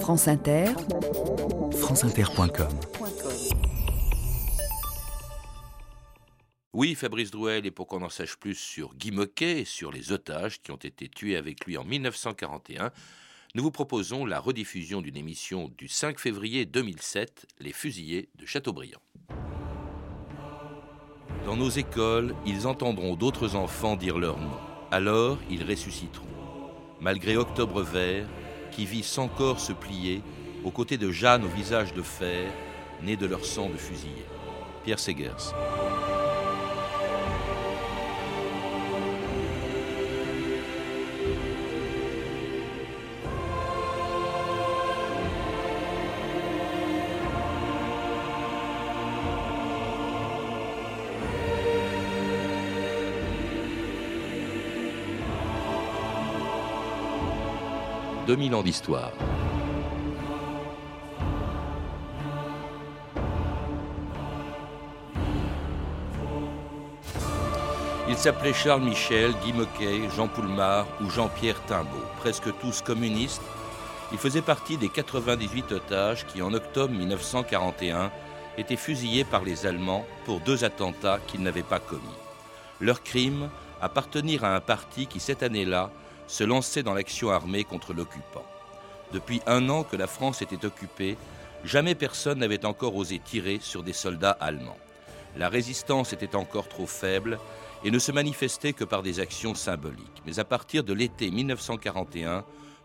France Inter, franceinter.com Oui, Fabrice Drouel, et pour qu'on en sache plus sur Guy Moquet et sur les otages qui ont été tués avec lui en 1941, nous vous proposons la rediffusion d'une émission du 5 février 2007, Les Fusillés de Chateaubriand. Dans nos écoles, ils entendront d'autres enfants dire leur nom. Alors, ils ressusciteront. Malgré Octobre Vert, qui vit sans corps se plier, aux côtés de Jeanne au visage de fer, né de leur sang de fusillés. Pierre Segers. 2000 ans d'histoire. Il s'appelait Charles Michel, Guy Moquet, Jean Poulmar ou Jean-Pierre Timbaud, presque tous communistes. Il faisait partie des 98 otages qui, en octobre 1941, étaient fusillés par les Allemands pour deux attentats qu'ils n'avaient pas commis. Leur crime, appartenir à un parti qui, cette année-là, se lançait dans l'action armée contre l'occupant. Depuis un an que la France était occupée, jamais personne n'avait encore osé tirer sur des soldats allemands. La résistance était encore trop faible et ne se manifestait que par des actions symboliques. Mais à partir de l'été 1941,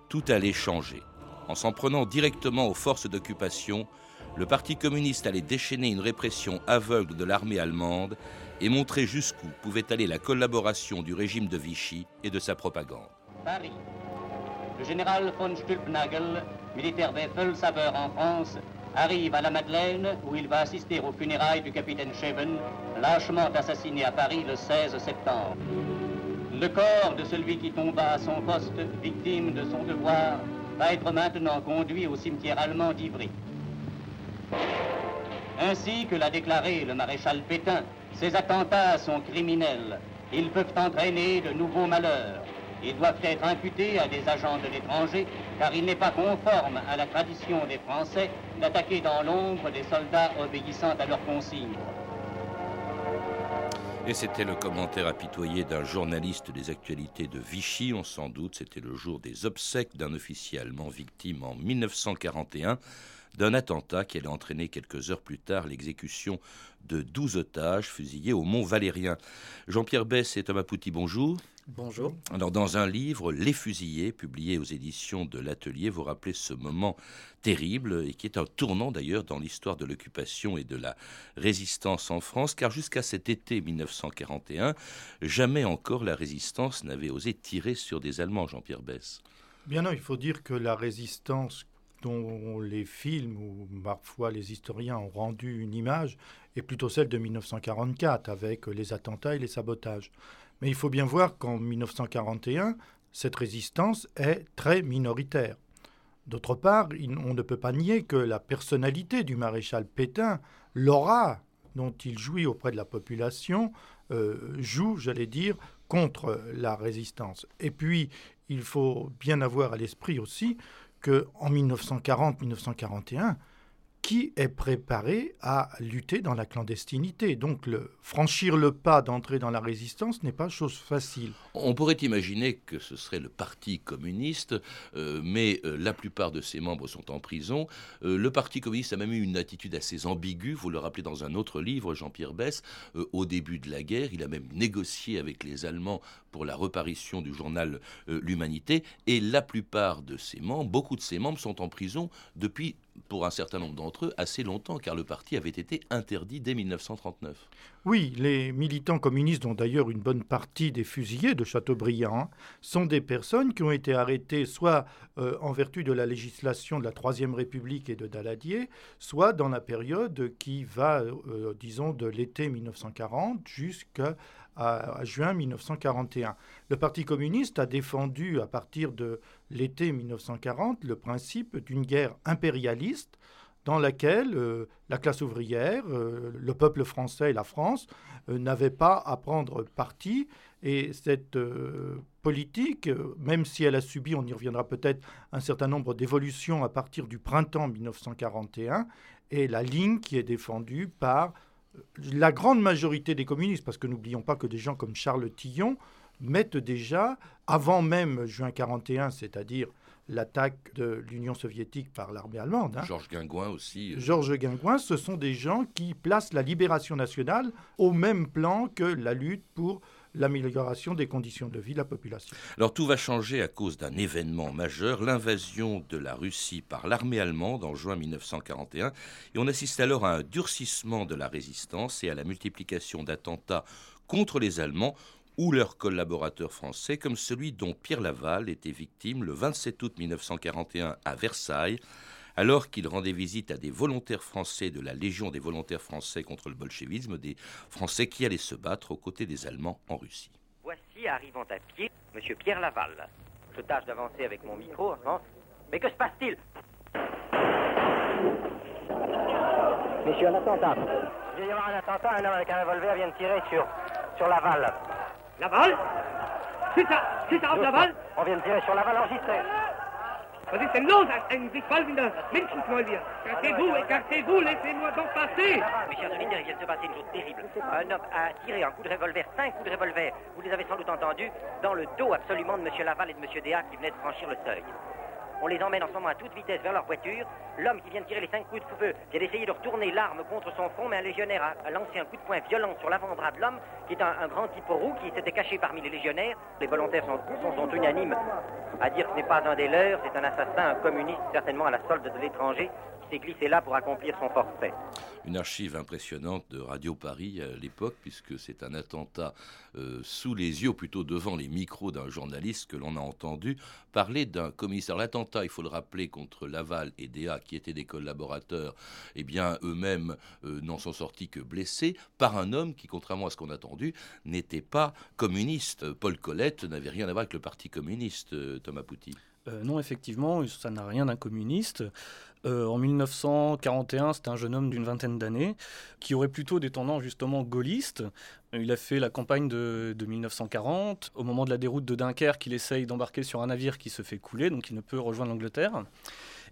tout allait changer. En s'en prenant directement aux forces d'occupation, le Parti communiste allait déchaîner une répression aveugle de l'armée allemande et montrer jusqu'où pouvait aller la collaboration du régime de Vichy et de sa propagande. Paris. Le général von Stülpnagel, militaire saveur en France, arrive à la Madeleine où il va assister aux funérailles du capitaine Scheven, lâchement assassiné à Paris le 16 septembre. Le corps de celui qui tomba à son poste, victime de son devoir, va être maintenant conduit au cimetière allemand d'Ivry. Ainsi que l'a déclaré le maréchal Pétain, ces attentats sont criminels. Ils peuvent entraîner de nouveaux malheurs. Ils doivent être imputés à des agents de l'étranger, car il n'est pas conforme à la tradition des Français d'attaquer dans l'ombre des soldats obéissant à leurs consignes. Et c'était le commentaire apitoyé d'un journaliste des actualités de Vichy, on s'en doute, c'était le jour des obsèques d'un officier allemand victime en 1941 d'un attentat qui allait entraîner quelques heures plus tard l'exécution de 12 otages fusillés au Mont Valérien. Jean-Pierre Bess et Thomas Pouty, bonjour. Bonjour. Alors, dans un livre, Les Fusillés, publié aux éditions de l'Atelier, vous rappelez ce moment terrible et qui est un tournant d'ailleurs dans l'histoire de l'occupation et de la résistance en France, car jusqu'à cet été 1941, jamais encore la résistance n'avait osé tirer sur des Allemands, Jean-Pierre Bess. Bien non, il faut dire que la résistance dont les films ou parfois les historiens ont rendu une image est plutôt celle de 1944 avec les attentats et les sabotages. Mais il faut bien voir qu'en 1941, cette résistance est très minoritaire. D'autre part, on ne peut pas nier que la personnalité du maréchal Pétain, l'aura dont il jouit auprès de la population, euh, joue, j'allais dire, contre la résistance. Et puis, il faut bien avoir à l'esprit aussi qu'en 1940-1941, qui est préparé à lutter dans la clandestinité. Donc franchir le pas d'entrer dans la résistance n'est pas chose facile. On pourrait imaginer que ce serait le Parti communiste, euh, mais euh, la plupart de ses membres sont en prison. Euh, le Parti communiste a même eu une attitude assez ambiguë, vous le rappelez dans un autre livre, Jean-Pierre Bess, au début de la guerre. Il a même négocié avec les Allemands pour la reparition du journal L'Humanité, et la plupart de ses membres, beaucoup de ses membres sont en prison depuis pour un certain nombre d'entre eux, assez longtemps, car le parti avait été interdit dès 1939. Oui, les militants communistes, dont d'ailleurs une bonne partie des fusillés de Chateaubriand, sont des personnes qui ont été arrêtées soit euh, en vertu de la législation de la Troisième République et de Daladier, soit dans la période qui va, euh, disons, de l'été 1940 jusqu'à à, juin 1941. Le Parti communiste a défendu à partir de l'été 1940 le principe d'une guerre impérialiste dans laquelle euh, la classe ouvrière, euh, le peuple français et la France euh, n'avaient pas à prendre parti. Et cette politique, même si elle a subi, on y reviendra peut-être, un certain nombre d'évolutions à partir du printemps 1941, est la ligne qui est défendue par la grande majorité des communistes, parce que n'oublions pas que des gens comme Charles Tillon mettent déjà, avant même juin 41, c'est-à-dire l'attaque de l'Union soviétique par l'armée allemande. Hein. Georges Guingouin aussi. Euh. Georges Guingouin, ce sont des gens qui placent la libération nationale au même plan que la lutte pour l'amélioration des conditions de vie de la population. Alors tout va changer à cause d'un événement majeur, l'invasion de la Russie par l'armée allemande en juin 1941, et on assiste alors à un durcissement de la résistance et à la multiplication d'attentats contre les Allemands ou leurs collaborateurs français, comme celui dont Pierre Laval était victime le 27 août 1941 à Versailles, alors qu'il rendait visite à des volontaires français de la Légion des volontaires français contre le bolchevisme, des Français qui allaient se battre aux côtés des Allemands en Russie. Voici, arrivant à pied, Monsieur Pierre Laval. Je tâche d'avancer avec mon micro, Mais que se passe-t-il? Messieurs, un attentat. Il vient y avoir un attentat, un homme avec un revolver vient de tirer sur, sur Laval. Laval? C'est ça, c'est ça, Laval? On vient de tirer sur Laval enregistré. Was ist denn los, ein sich waltender Menschenfreund Écartez-vous, écartez-vous, laissez-moi donc passer Mes chers souvenirs, il vient de se passer une chose terrible. Un homme a tiré un coup de revolver, cinq coups de revolver, vous les avez sans doute entendus, dans le dos absolument de M. Laval et de M. Déa qui venaient de franchir le seuil. On les emmène en ce moment à toute vitesse vers leur voiture. L'homme qui vient de tirer les cinq coups de feu vient d'essayer de retourner l'arme contre son front, mais un légionnaire a, lancé un coup de poing violent sur l'avant-bras de l'homme, qui est un, grand type roux qui s'était caché parmi les légionnaires. Les volontaires sont, sont unanimes à dire que ce n'est pas un des leurs, c'est un assassin, un communiste, certainement à la solde de l'étranger, s'est glissé là pour accomplir son forfait. Une archive impressionnante de Radio Paris à l'époque, puisque c'est un attentat euh, sous les yeux, ou plutôt devant les micros d'un journaliste que l'on a entendu parler d'un commissaire. L'attentat, il faut le rappeler, contre Laval et Déa, qui étaient des collaborateurs, eh bien, eux-mêmes euh, n'en sont sortis que blessés par un homme qui, contrairement à ce qu'on a entendu, n'était pas communiste. Paul Colette n'avait rien à voir avec le Parti communiste, euh, Thomas Pouty. non, effectivement, ça n'a rien d'un communiste. Euh, en 1941, c'est un jeune homme d'une vingtaine d'années qui aurait plutôt des tendances justement gaullistes. Il a fait la campagne de, 1940. Au moment de la déroute de Dunkerque, il essaye d'embarquer sur un navire qui se fait couler, donc il ne peut rejoindre l'Angleterre.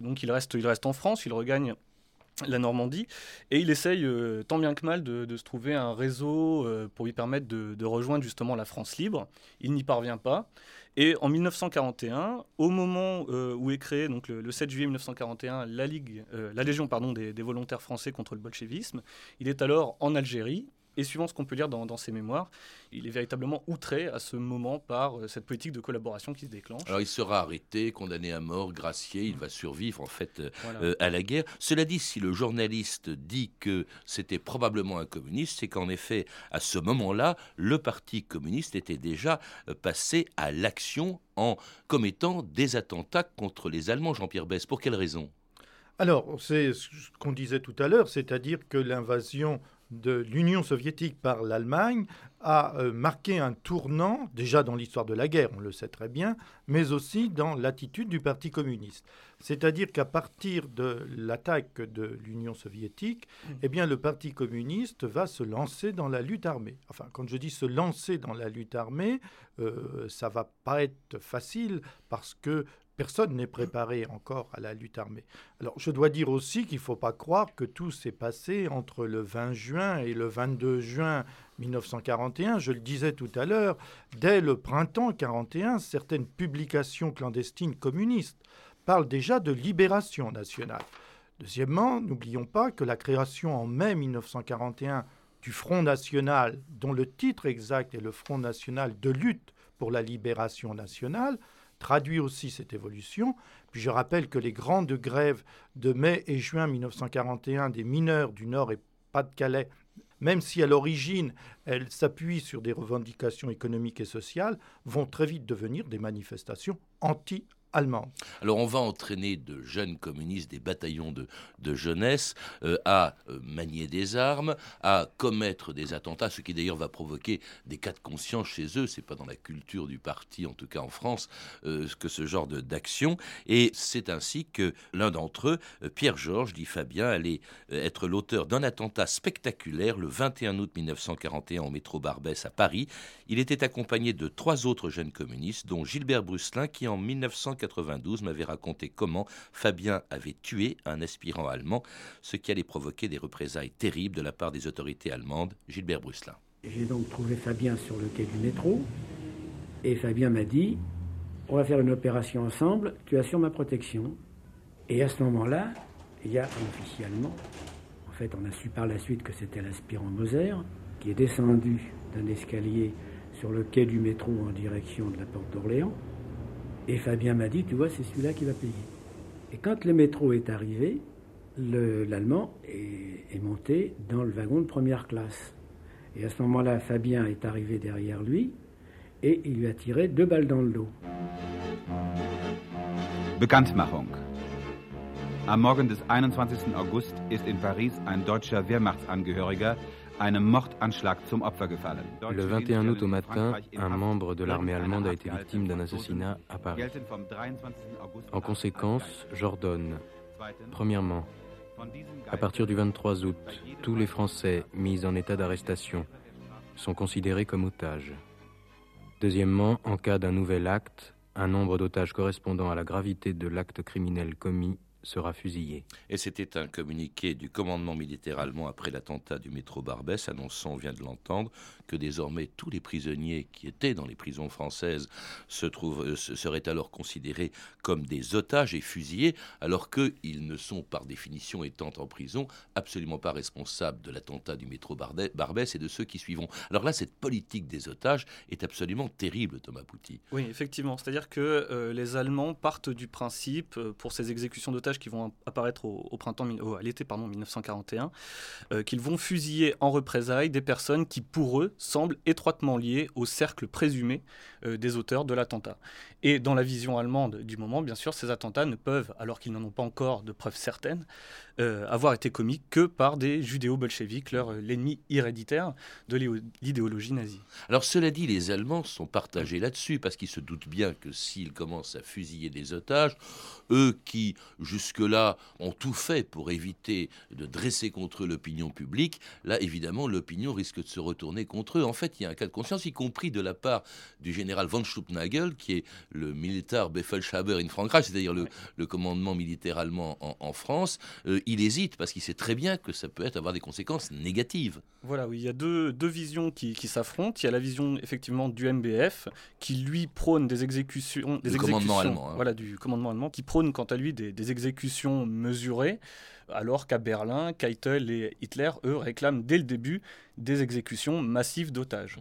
Donc il reste, il reste en France, il regagne la Normandie, et il essaye euh, tant bien que mal de, se trouver un réseau euh, pour lui permettre de, de, rejoindre justement la France libre. Il n'y parvient pas. Et en 1941, au moment euh, où est créée, le, 7 juillet 1941, la, Ligue, euh, la Légion pardon, des, volontaires français contre le bolchevisme, il est alors en Algérie et suivant ce qu'on peut lire dans, ses mémoires, il est véritablement outré à ce moment par euh, cette politique de collaboration qui se déclenche. Alors il sera arrêté, condamné à mort, gracié, il va survivre en fait euh, euh, à la guerre. Cela dit, si le journaliste dit que c'était probablement un communiste, c'est qu'en effet, à ce moment-là, le Parti communiste était déjà passé à l'action en commettant des attentats contre les Allemands, Jean-Pierre Besse. Pour quelle raison? Alors, c'est ce qu'on disait tout à l'heure, c'est-à-dire que l'invasion de l'Union soviétique par l'Allemagne a euh, marqué un tournant, déjà dans l'histoire de la guerre, on le sait très bien, mais aussi dans l'attitude du Parti communiste. C'est-à-dire qu'à partir de l'attaque de l'Union soviétique, mmh. eh bien, le Parti communiste va se lancer dans la lutte armée. Enfin, quand je dis se lancer dans la lutte armée, euh, ça va pas être facile parce que Personne n'est préparé encore à la lutte armée. Alors je dois dire aussi qu'il ne faut pas croire que tout s'est passé entre le 20 juin et le 22 juin 1941. Je le disais tout à l'heure, dès le printemps 41, certaines publications clandestines communistes parlent déjà de libération nationale. Deuxièmement, n'oublions pas que la création en mai 1941 du Front national, dont le titre exact est le Front national de lutte pour la libération nationale, traduit aussi cette évolution. Puis je rappelle que les grandes grèves de mai et juin 1941 des mineurs du Nord et Pas-de-Calais, même si à l'origine elles s'appuient sur des revendications économiques et sociales, vont très vite devenir des manifestations anti Alors on va entraîner de jeunes communistes, des bataillons de, jeunesse, euh, à euh, manier des armes, à commettre des attentats, ce qui d'ailleurs va provoquer des cas de conscience chez eux. C'est pas dans la culture du parti, en tout cas en France, euh, que ce genre d'action. Et c'est ainsi que l'un d'entre eux, Pierre Georges, dit Fabien, allait être l'auteur d'un attentat spectaculaire le 21 août 1941 au métro Barbès à Paris. Il était accompagné de trois autres jeunes communistes, dont Gilbert Brusselin, qui en 1992 m'avait raconté comment Fabien avait tué un aspirant allemand, ce qui allait provoquer des représailles terribles de la part des autorités allemandes. Gilbert Brusselin. J'ai donc trouvé Fabien sur le quai du métro, et Fabien m'a dit On va faire une opération ensemble, tu assures ma protection. Et à ce moment-là, il y a un officier allemand. En fait, on a su par la suite que c'était l'aspirant Moser, qui est descendu d'un escalier sur le quai du métro en direction de la porte d'Orléans. Et Fabien m'a dit, tu vois, c'est celui-là qui va payer. Et quand le métro est arrivé, l'Allemand est, monté dans le wagon de première classe. Et à ce moment-là, Fabien est arrivé derrière lui et il lui a tiré deux balles dans le dos. Bekanntmachung. Am Morgen des 21. August ist in Paris ein deutscher Wehrmachtsangehöriger Le 21 août au matin, un membre de l'armée allemande a été victime d'un assassinat à Paris. En conséquence, j'ordonne, premièrement, à partir du 23 août, tous les Français mis en état d'arrestation sont considérés comme otages. Deuxièmement, en cas d'un nouvel acte, un nombre d'otages correspondant à la gravité de l'acte criminel commis sera fusillé. Et c'était un communiqué du commandement militaire allemand après l'attentat du métro Barbès, annonçant, on vient de l'entendre, que désormais tous les prisonniers qui étaient dans les prisons françaises se trouvent, euh, seraient alors considérés comme des otages et fusillés, alors qu'ils ne sont par définition étant en prison absolument pas responsables de l'attentat du métro Barbès et de ceux qui suivront. Alors là, cette politique des otages est absolument terrible, Thomas Pouty. Oui, effectivement. C'est-à-dire que euh, les Allemands partent du principe, euh, pour ces exécutions d'otages, qui vont apparaître au, printemps, à l'été pardon 1941, euh, qu'ils vont fusiller en représailles des personnes qui, pour eux, semblent étroitement liées au cercle présumé euh, des auteurs de l'attentat. Et dans la vision allemande du moment, bien sûr, ces attentats ne peuvent, alors qu'ils n'en ont pas encore de preuves certaines, euh, avoir été commis que par des judéo-bolcheviques, leur l'ennemi héréditaire de l'idéologie nazie. Alors cela dit, les Allemands sont partagés là-dessus, parce qu'ils se doutent bien que s'ils commencent à fusiller des otages, eux qui jusque-là ont tout fait pour éviter de dresser contre l'opinion publique, là évidemment l'opinion risque de se retourner contre eux. En fait, il y a un cas de conscience, y compris de la part du général von Stupnagel, qui est le militaire Befehlshaber in Frankreich, c'est-à-dire le, commandement militaire allemand en, France, euh, il hésite parce qu'il sait très bien que ça peut être, avoir des conséquences négatives. Voilà, oui, il y a deux, deux visions qui, qui s'affrontent. Il y a la vision effectivement du MBF qui lui prône des exécutions, des commandement allemand, hein. voilà, du commandement allemand, qui prône quant à lui des, des exécutions mesurées alors qu'à Berlin, Keitel et Hitler, eux, réclament dès le début des exécutions massives d'otages.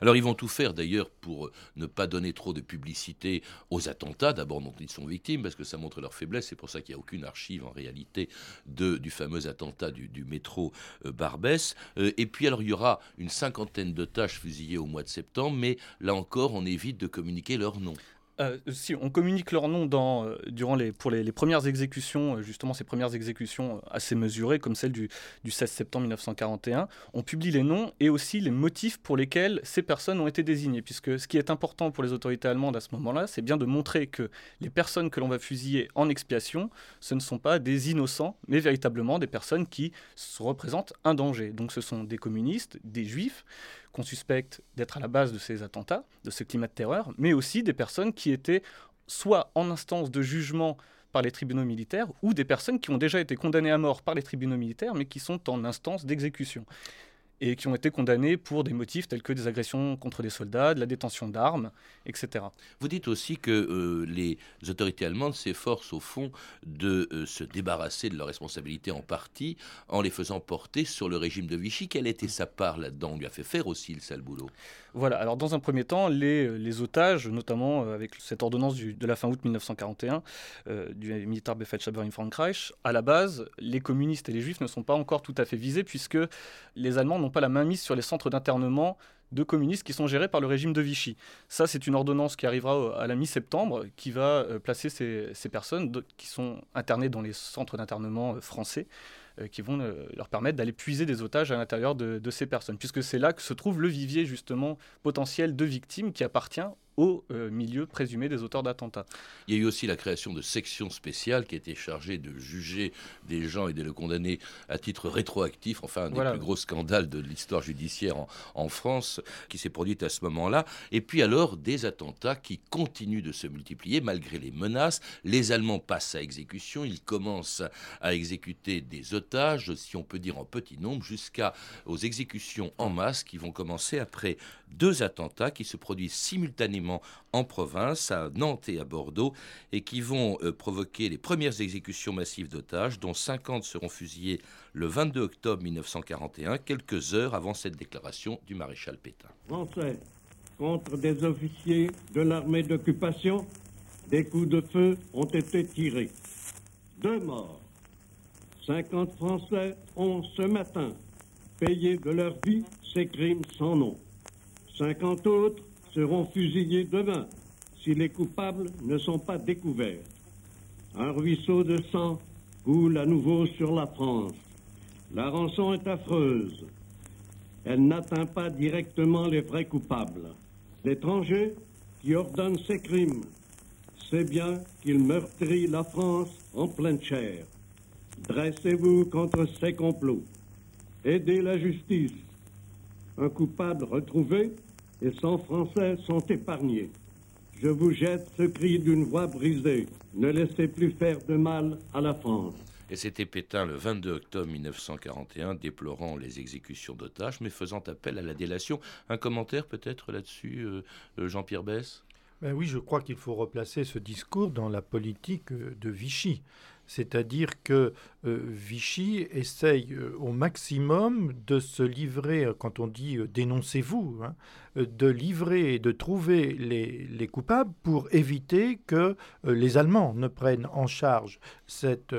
Alors ils vont tout faire d'ailleurs pour ne pas donner trop de publicité aux attentats, d'abord dont ils sont victimes, parce que ça montre leur faiblesse, c'est pour ça qu'il n'y a aucune archive en réalité de, du fameux attentat du, métro euh, Barbès. Euh, et puis alors il y aura une cinquantaine d'otages fusillés au mois de septembre, mais là encore on évite de communiquer leur nom. Euh, si on communique leur nom dans, euh, durant les, pour les, premières exécutions, euh, justement ces premières exécutions assez mesurées, comme celle du, 16 septembre 1941, on publie les noms et aussi les motifs pour lesquels ces personnes ont été désignées. Puisque ce qui est important pour les autorités allemandes à ce moment-là, c'est bien de montrer que les personnes que l'on va fusiller en expiation, ce ne sont pas des innocents, mais véritablement des personnes qui représentent un danger. Donc ce sont des communistes, des juifs, qu'on suspecte d'être à la base de ces attentats, de ce climat de terreur, mais aussi des personnes qui étaient soit en instance de jugement par les tribunaux militaires, ou des personnes qui ont déjà été condamnées à mort par les tribunaux militaires, mais qui sont en instance d'exécution et qui ont été condamnés pour des motifs tels que des agressions contre des soldats, de la détention d'armes, etc. Vous dites aussi que euh, les autorités allemandes s'efforcent au fond de euh, se débarrasser de leurs responsabilités en partie en les faisant porter sur le régime de Vichy. Quelle était sa part là-dedans? On lui a fait faire aussi le sale boulot. Voilà, alors dans un premier temps, les, les otages, notamment euh, avec cette ordonnance de la fin août 1941 du militaire in Frankreich, à la base, les communistes et les juifs ne sont pas encore tout à fait visés puisque les Allemands n'ont pas la main mise sur les centres d'internement de communistes qui sont gérés par le régime de Vichy. Ça, c'est une ordonnance qui arrivera à la mi-septembre, qui va placer ces, ces personnes qui sont internées dans les centres d'internement français qui vont leur permettre d'aller puiser des otages à l'intérieur de, de, ces personnes, puisque c'est là que se trouve le vivier justement potentiel de victimes qui appartient au euh, milieu présumé des auteurs d'attentats. Il y a eu aussi la création de sections spéciales qui étaient chargées de juger des gens et de les condamner à titre rétroactif, enfin un des plus gros scandales de l'histoire judiciaire en, France qui s'est produit à ce moment-là. Et puis alors des attentats qui continuent de se multiplier malgré les menaces. Les Allemands passent à exécution, ils commencent à exécuter des otages, si on peut dire en petit nombre, jusqu'à aux exécutions en masse qui vont commencer après deux attentats qui se produisent simultanément en province, à Nantes et à Bordeaux, et qui vont euh, provoquer les premières exécutions massives d'otages, dont 50 seront fusillés le 22 octobre 1941, quelques heures avant cette déclaration du maréchal Pétain. Français contre des officiers de l'armée d'occupation, des coups de feu ont été tirés. Deux morts. 50 Français ont ce matin payé de leur vie ces crimes sans nom. 50 autres seront fusillés demain si les coupables ne sont pas découverts. Un ruisseau de sang coule à nouveau sur la France. La rançon est affreuse. Elle n'atteint pas directement les vrais coupables. L'étranger qui ordonne ces crimes sait bien qu'il meurtrit la France en pleine chair. Dressez-vous contre ces complots. Aidez la justice. Un coupable retrouvé et 100 Français sont épargnés. Je vous jette ce cri d'une voix brisée. Ne laissez plus faire de mal à la France. Et c'était Pétain le 22 octobre 1941, déplorant les exécutions d'otages, mais faisant appel à la délation. Un commentaire peut-être là-dessus, euh, euh, Jean-Pierre Bess ben Oui, je crois qu'il faut replacer ce discours dans la politique euh, de Vichy. C'est-à-dire que euh, Vichy essaye euh, au maximum de se livrer, euh, quand on dit dénoncez-vous, hein, de livrer et de trouver les, coupables pour éviter que les Allemands ne prennent en charge cette,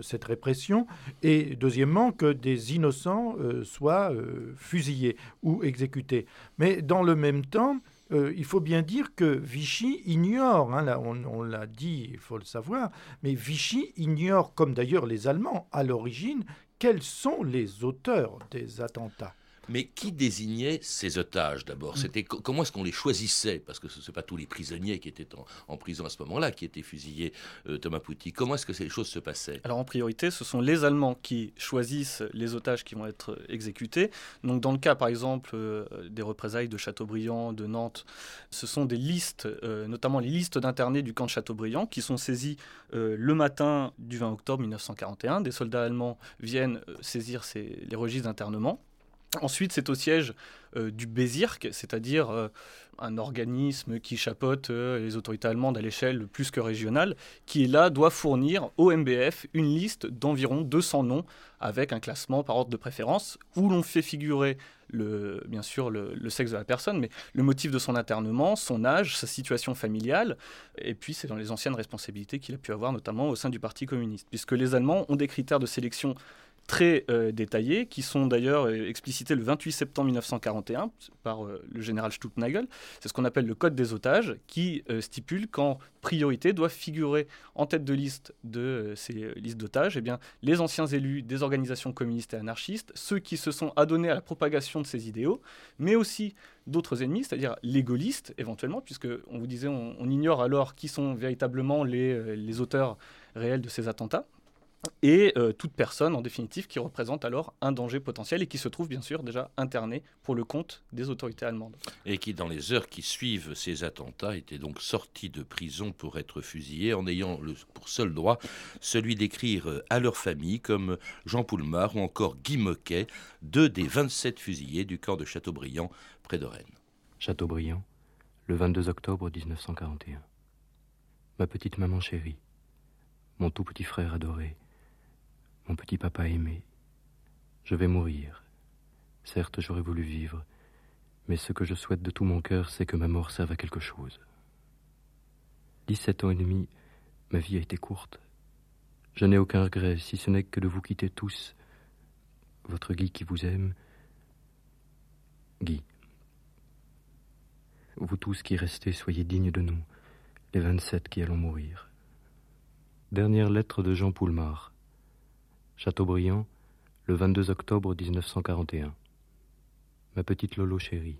cette répression et deuxièmement que des innocents soient fusillés ou exécutés. Mais dans le même temps, euh, il faut bien dire que Vichy ignore, hein, on, l'a dit, il faut le savoir, mais Vichy ignore, comme d'ailleurs les Allemands à l'origine, quels sont les auteurs des attentats. Mais qui désignait ces otages d'abord? C'était comment est-ce qu'on les choisissait? Parce que ce ne sont pas tous les prisonniers qui étaient en, prison à ce moment-là qui étaient fusillés. Euh, Thomas Pouty, comment est-ce que ces choses se passaient? Alors en priorité, ce sont les Allemands qui choisissent les otages qui vont être exécutés. Donc dans le cas par exemple euh, des représailles de Châteaubriand, de Nantes, ce sont des listes, euh, notamment les listes d'internés du camp de Châteaubriand, qui sont saisies le matin du 20 octobre 1941. Des soldats allemands viennent saisir les registres d'internement. Ensuite, c'est au siège euh, du Bézirk, c'est-à-dire euh, un organisme qui chapeaute euh, les autorités allemandes à l'échelle plus que régionale, qui là doit fournir au MBF une liste d'environ 200 noms avec un classement par ordre de préférence où l'on fait figurer le, bien sûr le, sexe de la personne, mais le motif de son internement, son âge, sa situation familiale, et puis c'est dans les anciennes responsabilités qu'il a pu avoir, notamment au sein du Parti communiste, puisque les Allemands ont des critères de sélection très euh, détaillés, qui sont d'ailleurs euh, explicités le 28 septembre 1941 par euh, le général Stuttnagel. C'est ce qu'on appelle le Code des otages, qui stipule qu'en priorité doivent figurer en tête de liste de ces listes d'otages eh les anciens élus des organisations communistes et anarchistes, ceux qui se sont adonnés à la propagation de ces idéaux, mais aussi d'autres ennemis, c'est-à-dire les gaullistes éventuellement, puisque on vous disait, on, ignore alors qui sont véritablement les auteurs réels de ces attentats et euh, toute personne en définitive qui représente alors un danger potentiel et qui se trouve bien sûr déjà interné pour le compte des autorités allemandes. Et qui dans les heures qui suivent ces attentats était donc sorti de prison pour être fusillé en ayant le, pour seul droit celui d'écrire euh, à leur famille comme Jean Poulmar ou encore Guy Moquet, deux des 27 fusillés du camp de Châteaubriand près de Rennes. Châteaubriand, le 22 octobre 1941. Ma petite maman chérie, mon tout petit frère adoré, mon petit papa aimé, je vais mourir. Certes, j'aurais voulu vivre, mais ce que je souhaite de tout mon cœur, c'est que ma mort serve à quelque chose. Dix-sept ans et demi, ma vie a été courte. Je n'ai aucun regret, si ce n'est que de vous quitter tous. Votre Guy qui vous aime. Guy, vous tous qui restez, soyez dignes de nous, les 27 qui allons mourir. Dernière lettre de Jean Poulmar. Châteaubriand, le 22 octobre 1941. Ma petite Lolo chérie,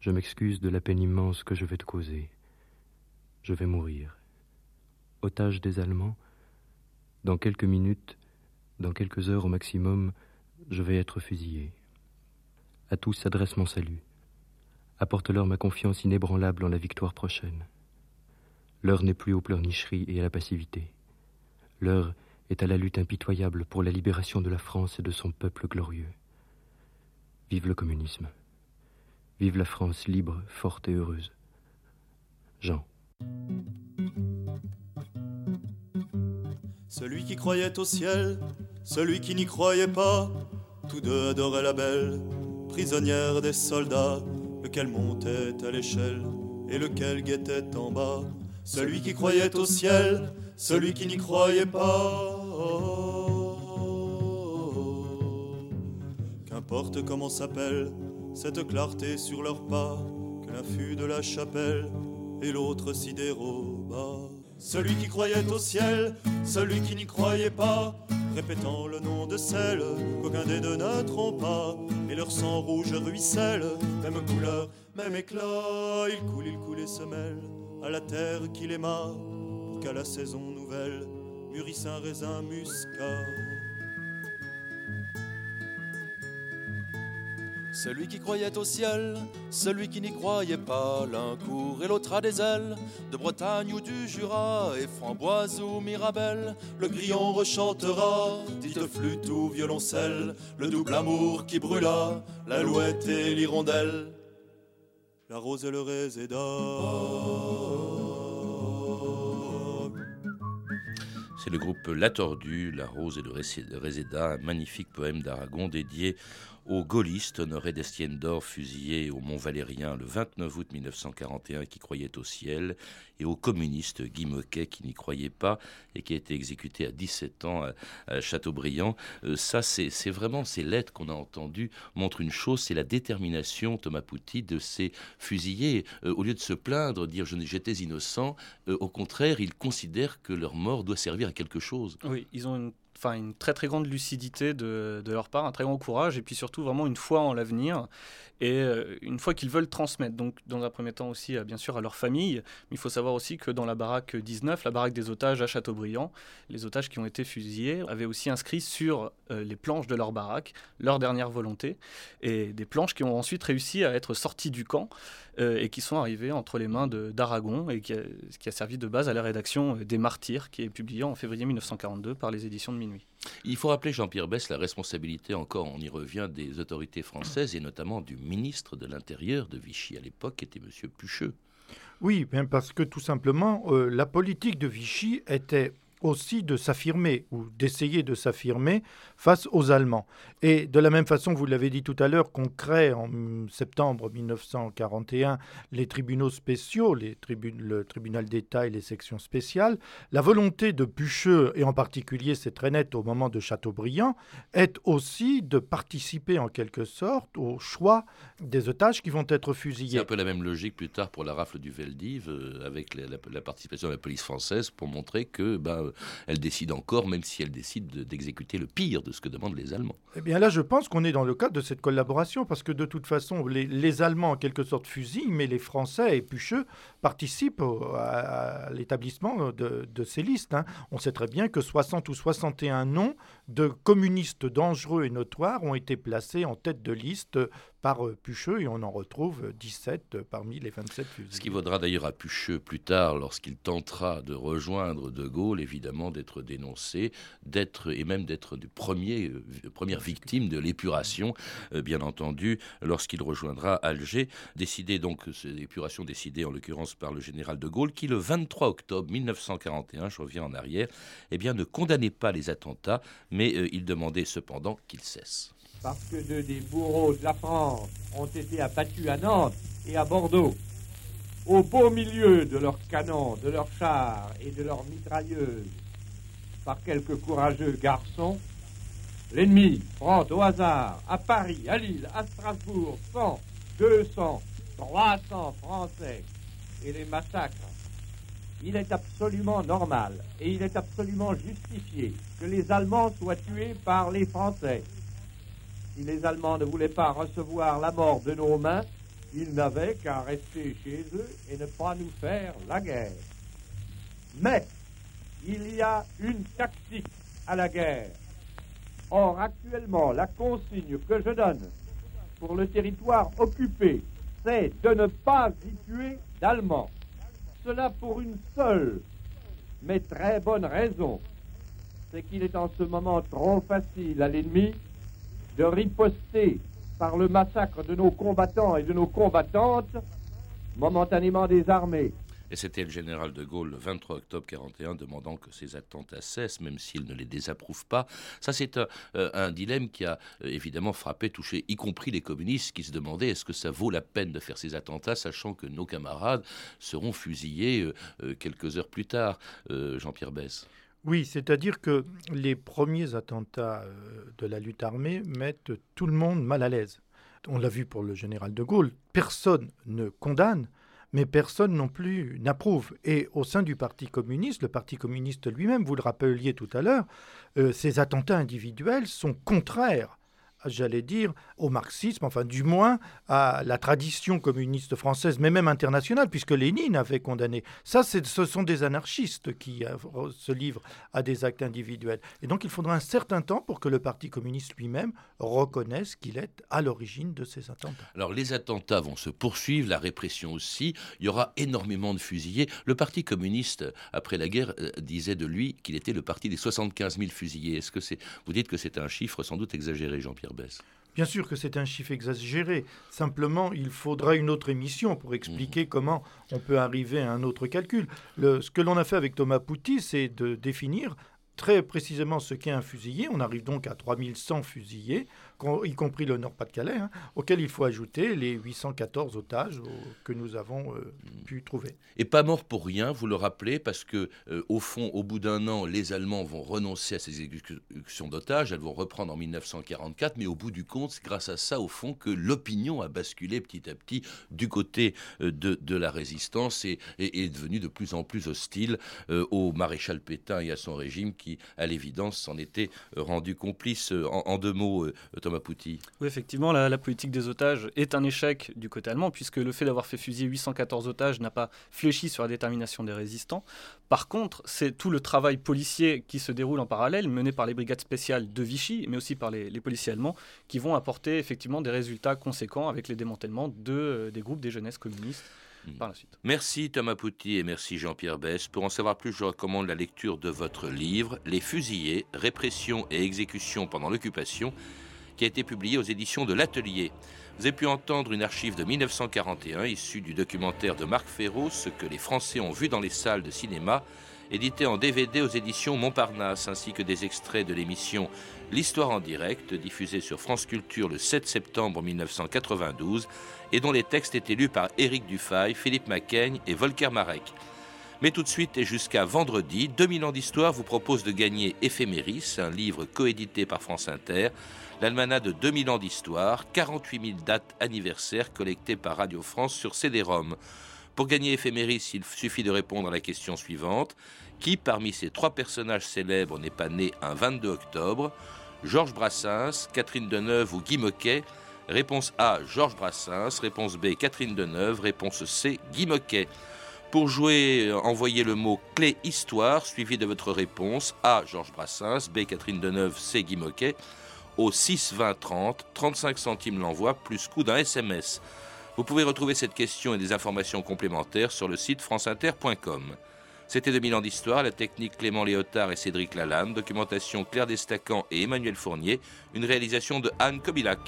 je m'excuse de la peine immense que je vais te causer. Je vais mourir. Otage des Allemands, dans quelques minutes, dans quelques heures au maximum, je vais être fusillé. À tous s'adresse mon salut. Apporte-leur ma confiance inébranlable en la victoire prochaine. L'heure n'est plus aux pleurnicheries et à la passivité. L'heure est à la lutte impitoyable pour la libération de la France et de son peuple glorieux. Vive le communisme. Vive la France libre, forte et heureuse. Jean. Celui qui croyait au ciel, celui qui n'y croyait pas, tous deux adoraient la belle, prisonnière des soldats, lequel montait à l'échelle et lequel guettait en bas. Celui qui croyait au ciel, celui qui n'y croyait pas. Qu'importe comment s'appelle cette clarté sur leurs pas, que l'affût de la chapelle et l'autre s'y déroba. Celui qui croyait au ciel, celui qui n'y croyait pas, répétant le nom de celle qu'aucun des deux ne trompa, et leur sang rouge ruisselle, même couleur, même éclat, il coule, il coule et se mêle à la terre qu'il aima, pour qu'à la saison nouvelle mûrisse un raisin muscat. Celui qui croyait au ciel, celui qui n'y croyait pas, l'un court et l'autre a des ailes, de Bretagne ou du Jura, et framboise ou mirabelle, le grillon rechantera, dite flûte ou violoncelle, le double amour qui brûla, l'alouette et l'hirondelle, la rose et le réséda. C'est le groupe La Tordue, La Rose et le Réséda, un magnifique poème d'Aragon dédié aux gaullistes Honoré d'Estienne-d'Or, fusillé au Mont Valérien le 29 août 1941, qui croyait au ciel, et au communiste Guy Moquet, qui n'y croyait pas et qui a été exécuté à 17 ans à, Châteaubriand. Euh, ça, c'est vraiment ces lettres qu'on a entendues montrent une chose, c'est la détermination, Thomas Pouty, de ces fusillés. Euh, au lieu de se plaindre, dire j'étais innocent, euh, au contraire, ils considèrent que leur mort doit servir à quelque chose. Oui, ils ont une une très très grande lucidité de, de, leur part, un très grand courage et puis surtout vraiment une foi en l'avenir et euh, une fois qu'ils veulent transmettre. Donc dans un premier temps aussi bien sûr à leur famille, mais il faut savoir aussi que dans la baraque 19, la baraque des otages à Châteaubriand, les otages qui ont été fusillés avaient aussi inscrit sur euh, les planches de leur baraque leur dernière volonté et des planches qui ont ensuite réussi à être sorties du camp euh, et qui sont arrivées entre les mains d'Aragon et qui a, qui a, servi de base à la rédaction des Martyrs qui est publiée en février 1942 par les éditions de Il faut rappeler, Jean-Pierre Bess, la responsabilité, encore, on y revient, des autorités françaises et notamment du ministre de l'Intérieur de Vichy à l'époque, qui était M. Pucheux. Oui, bien parce que tout simplement, euh, la politique de Vichy était aussi de s'affirmer ou d'essayer de s'affirmer face aux Allemands. Et de la même façon, vous l'avez dit tout à l'heure, qu'on crée en septembre 1941 les tribunaux spéciaux, les le tribunal d'État et les sections spéciales, la volonté de Pucheux, et en particulier c'est très net au moment de Chateaubriand, est aussi de participer en quelque sorte au choix des otages qui vont être fusillés. C'est un peu la même logique plus tard pour la rafle du Veldiv, euh, avec la, participation de la police française pour montrer que ben, elle décide encore, même si elle décide d'exécuter le pire de ce que demandent les Allemands. Eh bien là, je pense qu'on est dans le cadre de cette collaboration, parce que de toute façon, les, Allemands, en quelque sorte, fusillent, mais les Français et participent à, l'établissement de, ces listes. Hein. On sait très bien que 60 ou 61 noms de communistes dangereux et notoires ont été placés en tête de liste par euh, Pucheux et on en retrouve 17 parmi les 27 fusils. Ce qui vaudra d'ailleurs à Pucheux plus tard, lorsqu'il tentera de rejoindre De Gaulle, évidemment d'être dénoncé, d'être et même d'être du premier, euh, première victime de l'épuration, euh, bien entendu, lorsqu'il rejoindra Alger. Décidé donc, l'épuration décidée en l'occurrence par le général De Gaulle, qui le 23 octobre 1941, je reviens en arrière, eh bien ne condamnait pas les attentats, mais il demandait cependant qu'ils cessent parce que deux des bourreaux de la France ont été abattus à Nantes et à Bordeaux, au beau milieu de leurs canons, de leurs chars et de leurs mitrailleuses, par quelques courageux garçons, l'ennemi prend au hasard à Paris, à Lille, à Strasbourg 100, 200, 300 Français et les massacres, il est absolument normal et il est absolument justifié que les Allemands soient tués par les Français. Si les Allemands ne voulaient pas recevoir la mort de nos mains, ils n'avaient qu'à rester chez eux et ne pas nous faire la guerre. Mais il y a une tactique à la guerre. Or, actuellement, la consigne que je donne pour le territoire occupé, c'est de ne pas y tuer d'Allemands. Cela pour une seule, mais très bonne raison. C'est qu'il est en ce moment trop facile à l'ennemi de riposter par le massacre de nos combattants et de nos combattantes momentanément désarmés. Et c'était le général de Gaulle le 23 octobre 41 demandant que ces attentats cessent, même s'il ne les désapprouve pas. Ça, c'est un, euh, dilemme qui a euh, évidemment frappé, touché, y compris les communistes qui se demandaient est-ce que ça vaut la peine de faire ces attentats, sachant que nos camarades seront fusillés euh, quelques heures plus tard. Jean-Pierre Bess. Oui, c'est-à-dire que les premiers attentats de la lutte armée mettent tout le monde mal à l'aise. On l'a vu pour le général de Gaulle, personne ne condamne, mais personne non plus n'approuve. Et au sein du Parti communiste, le Parti communiste lui-même, vous le rappeliez tout à l'heure, euh, ces attentats individuels sont contraires j'allais dire, au marxisme, enfin du moins à la tradition communiste française, mais même internationale, puisque Lénine avait condamné. Ça, ce sont des anarchistes qui euh, se livrent à des actes individuels. Et donc il faudra un certain temps pour que le Parti communiste lui-même reconnaisse qu'il est à l'origine de ces attentats. Alors les attentats vont se poursuivre, la répression aussi, il y aura énormément de fusillés. Le Parti communiste, après la guerre, euh, disait de lui qu'il était le parti des 75 000 fusillés. Est-ce que c'est... Vous dites que c'est un chiffre sans doute exagéré, Jean-Pierre Bien sûr que c'est un chiffre exagéré. Simplement, il faudra une autre émission pour expliquer mhm. comment on peut arriver à un autre calcul. ce que l'on a fait avec Thomas Pouty, c'est de définir très précisément ce qu'est un fusillé. On arrive donc à 3100 fusillés y compris le Nord-Pas-de-Calais, hein, auquel il faut ajouter les 814 otages que nous avons euh, pu trouver. Et pas mort pour rien, vous le rappelez, parce que euh, au fond, au bout d'un an, les Allemands vont renoncer à ces exécutions d'otages, elles vont reprendre en 1944, mais au bout du compte, c'est grâce à ça, au fond, que l'opinion a basculé petit à petit du côté euh, de, la résistance et, est devenue de plus en plus hostile au maréchal Pétain et à son régime qui, à l'évidence, s'en était rendu complice. En, deux mots, Thomas oui, effectivement, la, politique des otages est un échec du côté allemand, puisque le fait d'avoir fait fusiller 814 otages n'a pas fléchi sur la détermination des résistants. Par contre, c'est tout le travail policier qui se déroule en parallèle, mené par les brigades spéciales de Vichy, mais aussi par les, policiers allemands, qui vont apporter effectivement des résultats conséquents avec les démantèlements de, euh, des groupes des jeunesses communistes. Hmm. Par la suite. Merci Thomas Pouty et merci Jean-Pierre Bess. Pour en savoir plus, je recommande la lecture de votre livre Les fusillés, répression et exécution pendant l'occupation qui a été publié aux éditions de l'Atelier. Vous avez pu entendre une archive de 1941 issue du documentaire de Marc Ferraud, Ce que les Français ont vu dans les salles de cinéma, édité en DVD aux éditions Montparnasse, ainsi que des extraits de l'émission L'Histoire en direct, diffusée sur France Culture le 7 septembre 1992, et dont les textes étaient lus par Éric Dufay, Philippe Macaigne et Volker Marek. Mais tout de suite et jusqu'à vendredi, 2000 ans d'histoire vous propose de gagner Éphéméris, un livre coédité par France Inter, l'almanach de 2000 ans d'histoire, 48 000 dates anniversaires collectées par Radio France sur CD-ROM. Pour gagner Éphéméris, il suffit de répondre à la question suivante. Qui parmi ces trois personnages célèbres n'est pas né un 22 octobre? Georges Brassens, Catherine Deneuve ou Guy Moquet? Réponse A, Georges Brassens. Réponse B, Catherine Deneuve. Réponse C, Guy Moquet. Pour jouer, envoyez le mot clé histoire suivi de votre réponse A. Georges Brassens, B. Catherine Deneuve, C. Guy Moquet au 6 20 30, 35 centimes l'envoi, plus coût d'un SMS. Vous pouvez retrouver cette question et des informations complémentaires sur le site franceinter.com. C'était 2000 ans d'histoire, la technique Clément Léotard et Cédric Lalanne, documentation Claire Destacan et Emmanuel Fournier, une réalisation de Anne Kobilac.